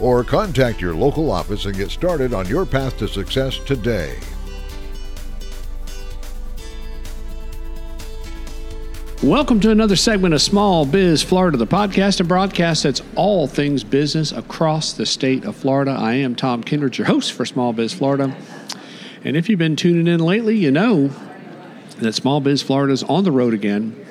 or contact your local office and get started on your path to success today. Welcome to another segment of Small Biz Florida, the podcast and broadcast that's all things business across the state of Florida. I am Tom Kindred, your host for Small Biz Florida. And if you've been tuning in lately, you know that Small Biz Florida is on the road again.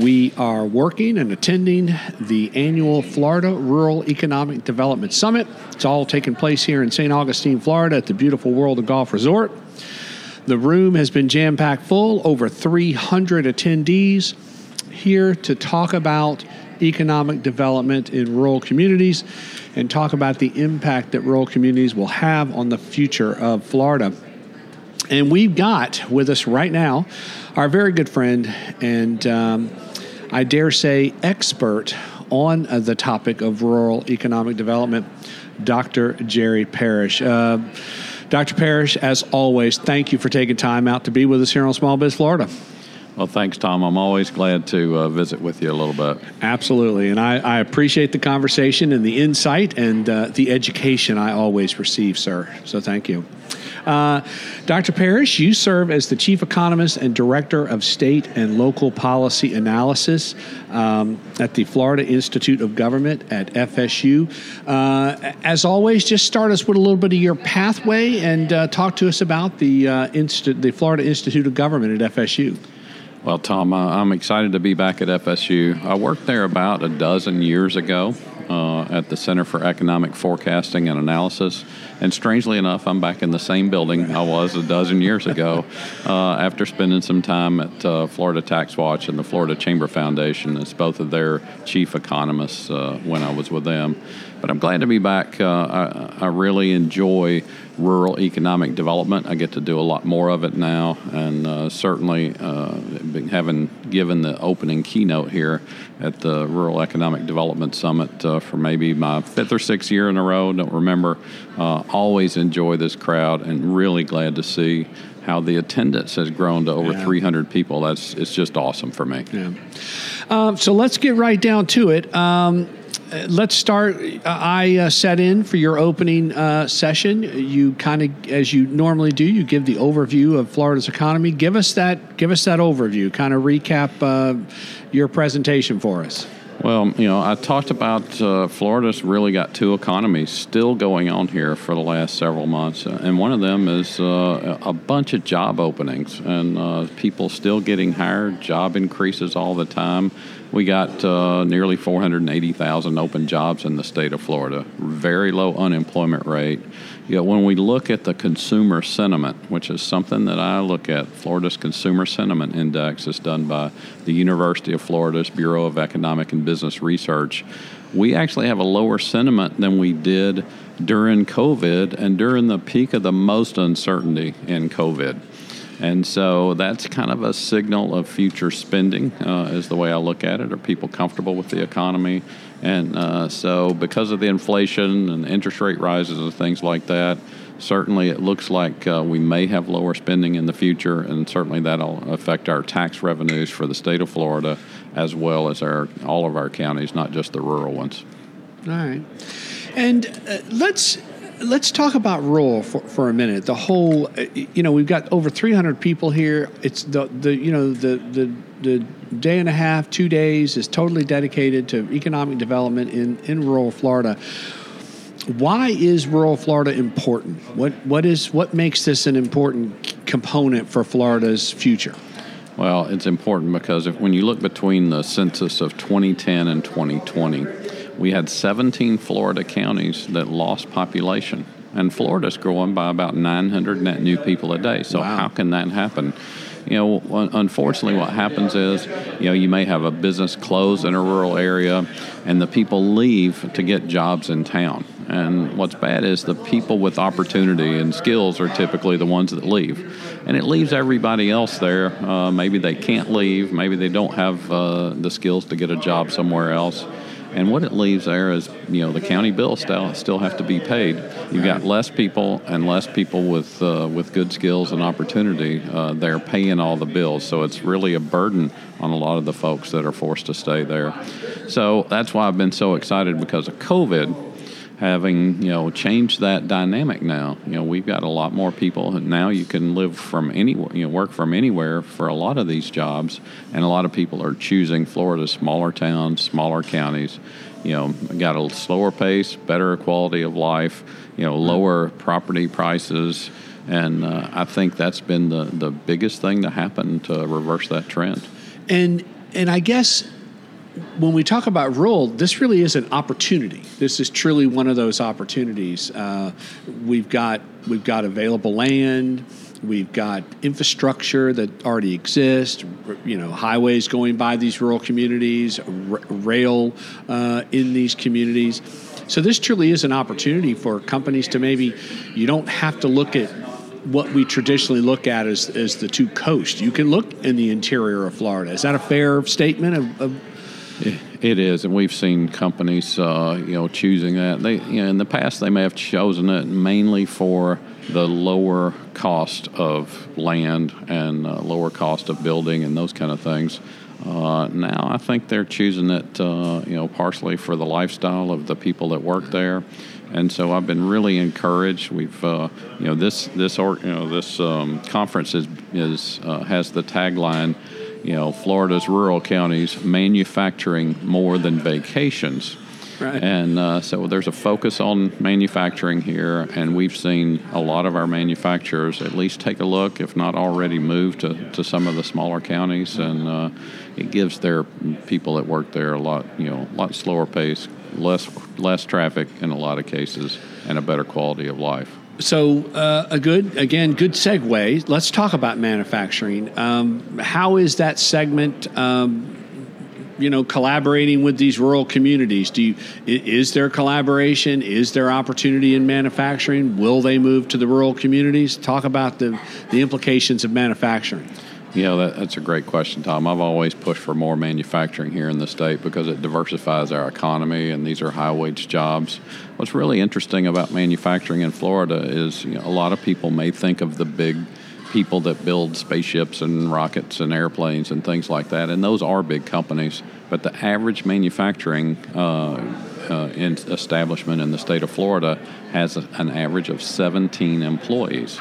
We are working and attending the annual Florida Rural Economic Development Summit. It's all taking place here in St. Augustine, Florida at the beautiful World of Golf Resort. The room has been jam packed full, over 300 attendees here to talk about economic development in rural communities and talk about the impact that rural communities will have on the future of Florida. And we've got with us right now our very good friend and um, I dare say expert on uh, the topic of rural economic development, Dr. Jerry Parrish. Uh, Dr. Parrish, as always, thank you for taking time out to be with us here on Small Biz Florida. Well, thanks, Tom. I'm always glad to uh, visit with you a little bit. Absolutely. And I, I appreciate the conversation and the insight and uh, the education I always receive, sir. So thank you. Uh, Dr. Parrish, you serve as the Chief Economist and Director of State and Local Policy Analysis um, at the Florida Institute of Government at FSU. Uh, as always, just start us with a little bit of your pathway and uh, talk to us about the, uh, the Florida Institute of Government at FSU. Well, Tom, I'm excited to be back at FSU. I worked there about a dozen years ago uh, at the Center for Economic Forecasting and Analysis. And strangely enough, I'm back in the same building I was a dozen years ago uh, after spending some time at uh, Florida Tax Watch and the Florida Chamber Foundation as both of their chief economists uh, when I was with them. But I'm glad to be back. Uh, I, I really enjoy rural economic development. I get to do a lot more of it now, and uh, certainly uh, having given the opening keynote here at the Rural Economic Development Summit uh, for maybe my fifth or sixth year in a row. Don't remember. Uh, always enjoy this crowd, and really glad to see how the attendance has grown to over yeah. 300 people. That's it's just awesome for me. Yeah. Um, so let's get right down to it. Um, let's start. I uh, set in for your opening uh, session. You kind of, as you normally do, you give the overview of Florida's economy. Give us that. Give us that overview. Kind of recap uh, your presentation for us. Well, you know, I talked about uh, Florida's really got two economies still going on here for the last several months, uh, and one of them is uh, a bunch of job openings and uh, people still getting hired. Job increases all the time. We got uh, nearly 480,000 open jobs in the state of Florida. Very low unemployment rate. Know, when we look at the consumer sentiment, which is something that I look at, Florida's Consumer Sentiment Index is done by the University of Florida's Bureau of Economic and Business Research. We actually have a lower sentiment than we did during COVID and during the peak of the most uncertainty in COVID. And so that's kind of a signal of future spending, uh, is the way I look at it. Are people comfortable with the economy? And uh, so, because of the inflation and interest rate rises and things like that, certainly it looks like uh, we may have lower spending in the future, and certainly that'll affect our tax revenues for the state of Florida as well as our all of our counties, not just the rural ones. All right, and uh, let's let's talk about rural for, for a minute. The whole, you know, we've got over 300 people here. It's the, the you know, the, the, the day and a half, two days is totally dedicated to economic development in, in rural Florida. Why is rural Florida important? What, what, is, what makes this an important component for Florida's future? Well, it's important because if, when you look between the census of 2010 and 2020, we had 17 Florida counties that lost population. And Florida's growing by about 900 net new people a day. So, wow. how can that happen? you know, unfortunately, what happens is, you know, you may have a business close in a rural area, and the people leave to get jobs in town. And what's bad is the people with opportunity and skills are typically the ones that leave. And it leaves everybody else there. Uh, maybe they can't leave, maybe they don't have uh, the skills to get a job somewhere else. And what it leaves there is, you know, the county bills still still have to be paid. You've got less people and less people with uh, with good skills and opportunity. Uh, they're paying all the bills, so it's really a burden on a lot of the folks that are forced to stay there. So that's why I've been so excited because of COVID having you know changed that dynamic now. You know we've got a lot more people now. You can live from anywhere, you know, work from anywhere for a lot of these jobs, and a lot of people are choosing Florida, smaller towns, smaller counties. You know, got a slower pace, better quality of life. You know, lower property prices. And uh, I think that's been the, the biggest thing to happen to reverse that trend. And and I guess when we talk about rural, this really is an opportunity. This is truly one of those opportunities. Uh, we've got we've got available land. We've got infrastructure that already exists. You know, highways going by these rural communities, r- rail uh, in these communities. So this truly is an opportunity for companies to maybe. You don't have to look at what we traditionally look at as, as the two coasts. You can look in the interior of Florida. Is that a fair statement of, of it is, and we've seen companies, uh, you know, choosing that. They, you know, in the past, they may have chosen it mainly for the lower cost of land and uh, lower cost of building and those kind of things. Uh, now, I think they're choosing it, uh, you know, partially for the lifestyle of the people that work there, and so I've been really encouraged. We've, uh, you know, this this or, you know this um, conference is is uh, has the tagline you know, Florida's rural counties manufacturing more than vacations. Right. And uh, so there's a focus on manufacturing here, and we've seen a lot of our manufacturers at least take a look, if not already move to, to some of the smaller counties, and uh, it gives their people that work there a lot, you know, a lot slower pace, less less traffic in a lot of cases, and a better quality of life so uh, a good again good segue. Let's talk about manufacturing. Um, how is that segment um, you know collaborating with these rural communities? Do you is there collaboration? Is there opportunity in manufacturing? Will they move to the rural communities? Talk about the the implications of manufacturing yeah, that, that's a great question, Tom. I've always pushed for more manufacturing here in the state because it diversifies our economy, and these are high wage jobs. What's really interesting about manufacturing in Florida is you know, a lot of people may think of the big people that build spaceships and rockets and airplanes and things like that, and those are big companies. But the average manufacturing uh, uh, in establishment in the state of Florida has a, an average of 17 employees.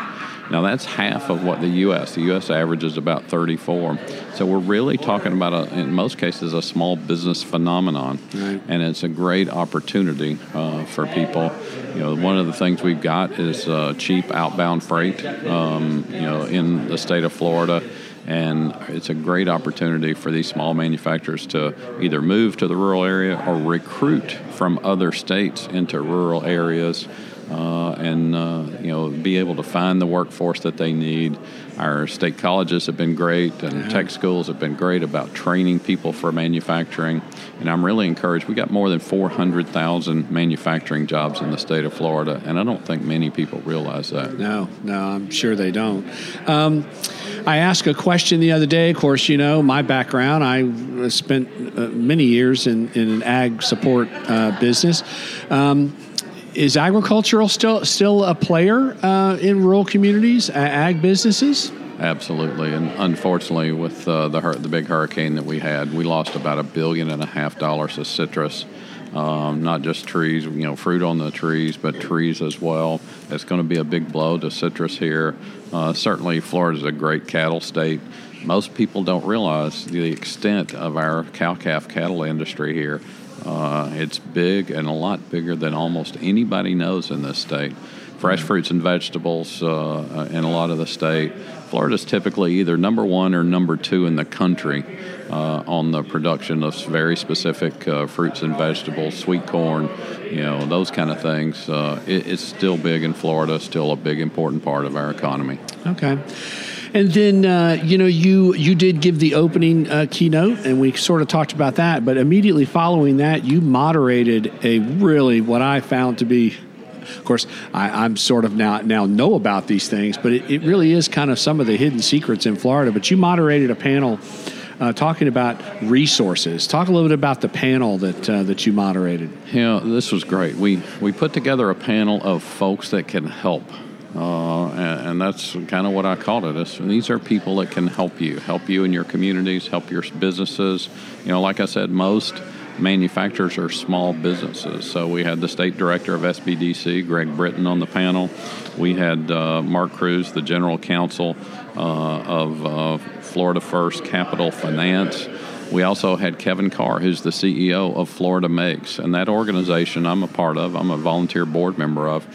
Now, that's half of what the U.S. The U.S. average is about 34. So we're really talking about, a, in most cases, a small business phenomenon. Right. And it's a great opportunity uh, for people. You know, one of the things we've got is uh, cheap outbound freight, um, you know, in the state of Florida and it's a great opportunity for these small manufacturers to either move to the rural area or recruit from other states into rural areas uh, and uh, you know be able to find the workforce that they need. Our state colleges have been great, and yeah. tech schools have been great about training people for manufacturing. And I'm really encouraged. We got more than 400,000 manufacturing jobs in the state of Florida, and I don't think many people realize that. No, no, I'm sure they don't. Um, I asked a question the other day. Of course, you know my background. I spent uh, many years in, in an ag support uh, business. Um, is agricultural still still a player uh, in rural communities, ag businesses? Absolutely, and unfortunately, with uh, the the big hurricane that we had, we lost about a billion and a half dollars of citrus. Um, not just trees, you know, fruit on the trees, but trees as well. It's going to be a big blow to citrus here. Uh, certainly, Florida is a great cattle state. Most people don't realize the extent of our cow calf cattle industry here. Uh, it's big and a lot bigger than almost anybody knows in this state. Fresh fruits and vegetables uh, in a lot of the state. Florida's typically either number one or number two in the country uh, on the production of very specific uh, fruits and vegetables, sweet corn, you know, those kind of things. Uh, it, it's still big in Florida, still a big important part of our economy. Okay. And then uh, you know you you did give the opening uh, keynote, and we sort of talked about that. But immediately following that, you moderated a really what I found to be Of course, I, am sort of now now know about these things, but it, it really is kind of some of the hidden secrets in Florida. But you moderated a panel. Uh, talking about resources. Talk a little bit about the panel that uh, that you moderated. Yeah, this was great. We we put together a panel of folks that can help uh, and, and, that's kind of what I called it. It's, these are people that can help you, help you in your communities, help your businesses. You know, like I said, most manufacturers are small businesses. So we had the state director of SBDC, Greg Britton, on the panel. We had uh, Mark Cruz, the general counsel uh, of uh, Florida First Capital Finance. We also had Kevin Carr, who's the CEO of Florida Makes. and that organization I'm a part of. I'm a volunteer board member of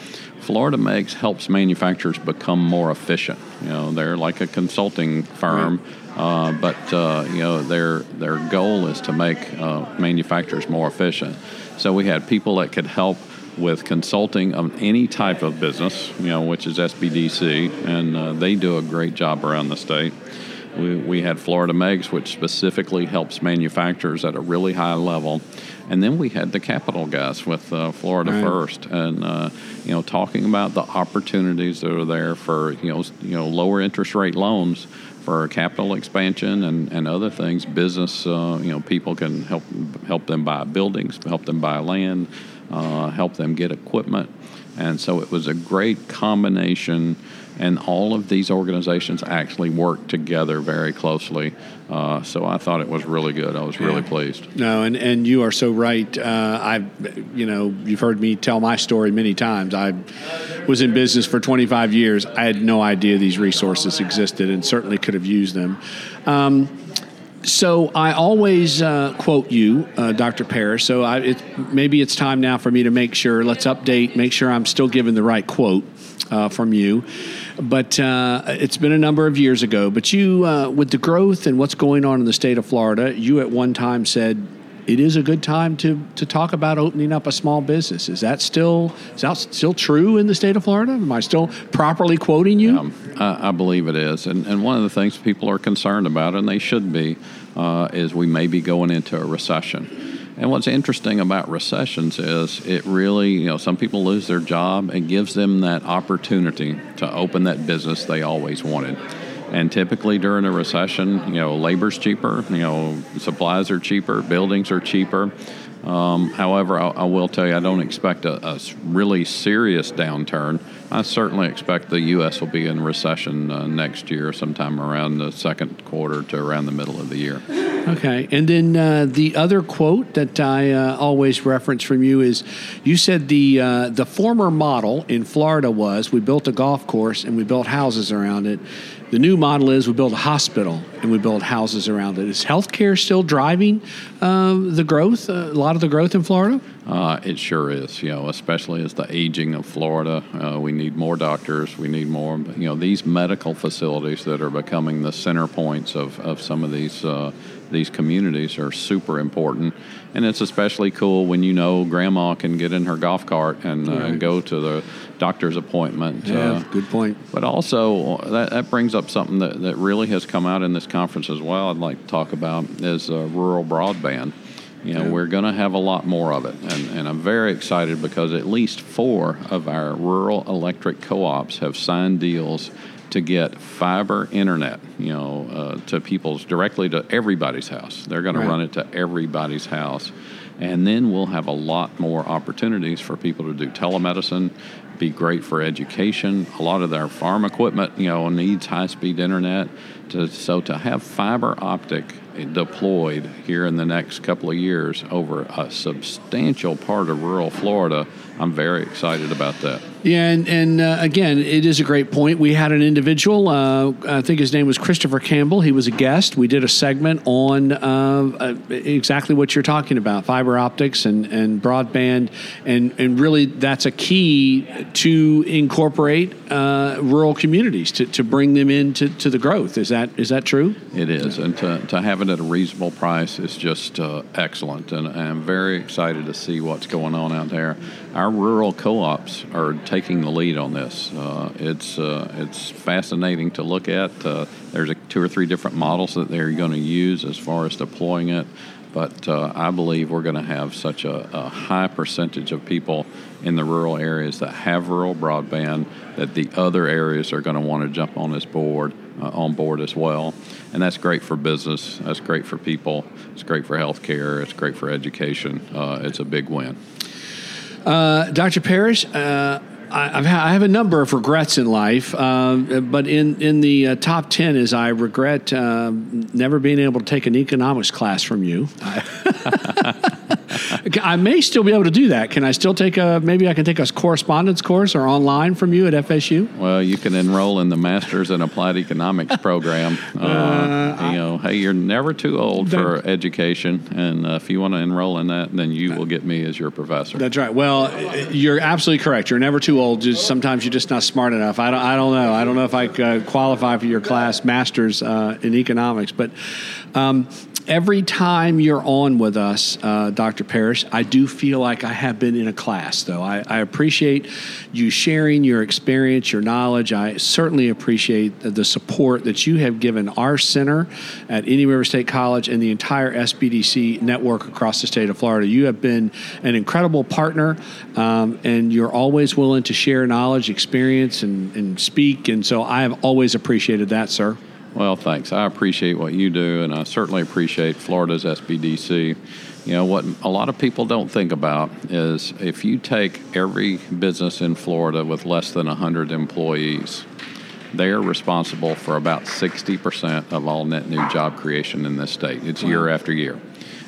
Florida Makes helps manufacturers become more efficient. You know, they're like a consulting firm, uh, but uh, you know their their goal is to make uh, manufacturers more efficient. So we had people that could help with consulting of any type of business, you know, which is SBDC, and uh, they do a great job around the state. We, we had Florida Makes, which specifically helps manufacturers at a really high level. And then we had the capital guys with uh, Florida right. First, and uh, you know, talking about the opportunities that are there for you know, you know, lower interest rate loans for capital expansion and, and other things. Business, uh, you know, people can help help them buy buildings, help them buy land, uh, help them get equipment, and so it was a great combination and all of these organizations actually work together very closely. Uh, so I thought it was really good. I was really yeah. pleased. No, and, and you are so right. Uh, I, you know, you've heard me tell my story many times. I was in business for 25 years. I had no idea these resources existed, and certainly could have used them. Um, so I always uh, quote you, uh, Dr. Parrish. So I, it, maybe it's time now for me to make sure. Let's update. Make sure I'm still giving the right quote uh, from you. But uh, it's been a number of years ago. But you, uh, with the growth and what's going on in the state of Florida, you at one time said it is a good time to to talk about opening up a small business. Is that still is that still true in the state of Florida? Am I still properly quoting you? I, I, believe it is, and and one of the things people are concerned about, and they should be, uh, is we may be going into a recession. And what's interesting about recessions is it really, you know, some people lose their job. It gives them that opportunity to open that business they always wanted. And typically during a recession, you know, labor's cheaper, you know, supplies are cheaper, buildings are cheaper. Um, however, I, I, will tell you, I don't expect a, a, really serious downturn. I certainly expect the U.S. will be in recession uh, next year, sometime around the second quarter to around the middle of the year. Okay. And then uh, the other quote that I uh, always reference from you is you said the, uh, the former model in Florida was we built a golf course and we built houses around it. The new model is we build a hospital and we build houses around it. Is healthcare still driving uh, the growth, uh, a lot of the growth in Florida? Uh, it sure is, you know, especially as the aging of Florida. Uh, we need more doctors. We need more, you know, these medical facilities that are becoming the center points of, of some of these uh, these communities are super important. And it's especially cool when you know grandma can get in her golf cart and, uh, right. go to the doctor's appointment. Yeah, uh, good point. But also, that, that brings up something that, that really has come out in this conference as well, I'd like to talk about is uh, rural broadband. You know, yeah. we're going to have a lot more of it. And, and I'm very excited because at least four of our rural electric co ops have signed deals to get fiber internet, you know, uh, to people's directly to everybody's house. They're going right. to run it to everybody's house. And then we'll have a lot more opportunities for people to do telemedicine, be great for education. A lot of their farm equipment, you know, needs high speed internet. To, so to have fiber optic deployed here in the next couple of years over a substantial part of rural Florida, I'm very excited about that. Yeah, and, and uh, again, it is a great point. We had an individual, uh, I think his name was Christopher Campbell. He was a guest. We did a segment on uh, uh exactly what you're talking about fiber optics and, and broadband. And, and really, that's a key to incorporate uh, rural communities, to, to bring them into to the growth. Is that is that true? It is. And to, to have it at a reasonable price is just uh, excellent. And, and I'm very excited to see what's going on out there. Our rural co ops are taking the lead on this. Uh, it's uh, it's fascinating to look at. Uh, there's a, two or three different models that they're going to use as far as deploying it. But uh, I believe we're going to have such a, a, high percentage of people in the rural areas that have rural broadband that the other areas are going to want to jump on this board, uh, on board as well. And that's great for business. That's great for people. It's great for healthcare. It's great for education. Uh, it's a big win. Uh, Dr. Parrish, uh, I, ha- I have a number of regrets in life, uh, but in in the uh, top ten is I regret uh, never being able to take an economics class from you. I may still be able to do that. Can I still take a maybe I can take a correspondence course or online from you at FSU? Well, you can enroll in the Masters in Applied Economics program. Uh, uh, you know, hey, you're never too old for education, and uh, if you want to enroll in that, then you will get me as your professor. That's right. Well, you're absolutely correct. You're never too old. Just sometimes you're just not smart enough. I don't. I don't know. I don't know if I uh, qualify for your class, Masters uh, in Economics, but. Um, every time you're on with us, uh, Dr. Parrish, I do feel like I have been in a class, though. I, I, appreciate you sharing your experience, your knowledge. I certainly appreciate the support that you have given our center at Indian River State College and the entire SBDC network across the state of Florida. You have been an incredible partner, um, and you're always willing to share knowledge, experience, and, and speak. And so I have always appreciated that, sir. Well, thanks. I appreciate what you do, and I certainly appreciate Florida's SBDC. You know, what a lot of people don't think about is if you take every business in Florida with less than 100 employees, they are responsible for about 60% of all net new job creation in this state. It's year after year.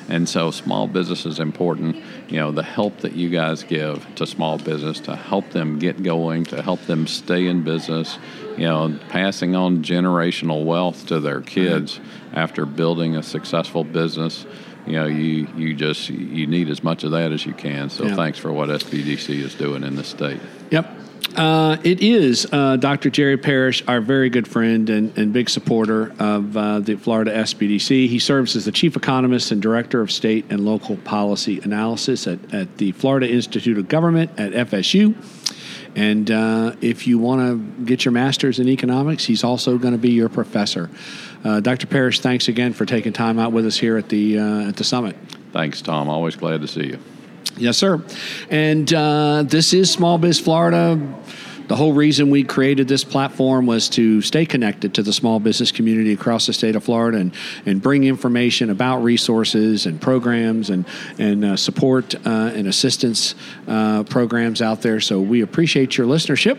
And so small business is important. You know, the help that you guys give to small business to help them get going, to help them stay in business, you know, passing on generational wealth to their kids after building a successful business. You know, you, you just you need as much of that as you can. So thanks for what SBDC is doing in the state. Yep. Uh, it is uh, Dr. Jerry Parrish, our very good friend and, and big supporter of uh, the Florida SBDC. He serves as the chief economist and director of state and local policy analysis at, at the Florida Institute of Government at FSU. And uh, if you want to get your master's in economics, he's also going to be your professor. Uh, Dr. Parrish, thanks again for taking time out with us here at the uh, at the summit. Thanks, Tom. Always glad to see you. Yes, sir. And uh, this is Small Biz Florida. The whole reason we created this platform was to stay connected to the small business community across the state of Florida and, and bring information about resources and programs and, and uh, support uh, and assistance uh, programs out there. So we appreciate your listenership.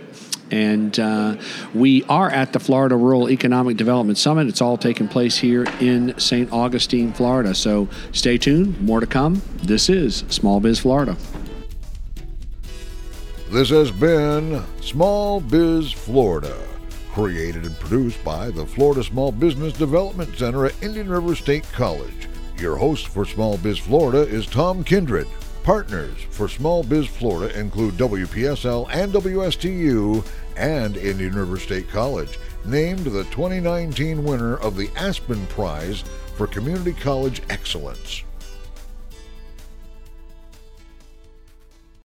And uh, we are at the Florida Rural Economic Development Summit. It's all taking place here in St. Augustine, Florida. So stay tuned, more to come. This is Small Biz Florida. This has been Small Biz Florida, created and produced by the Florida Small Business Development Center at Indian River State College. Your host for Small Biz Florida is Tom Kindred. Partners for Small Biz Florida include WPSL and WSTU and Indian River State College, named the 2019 winner of the Aspen Prize for Community College Excellence.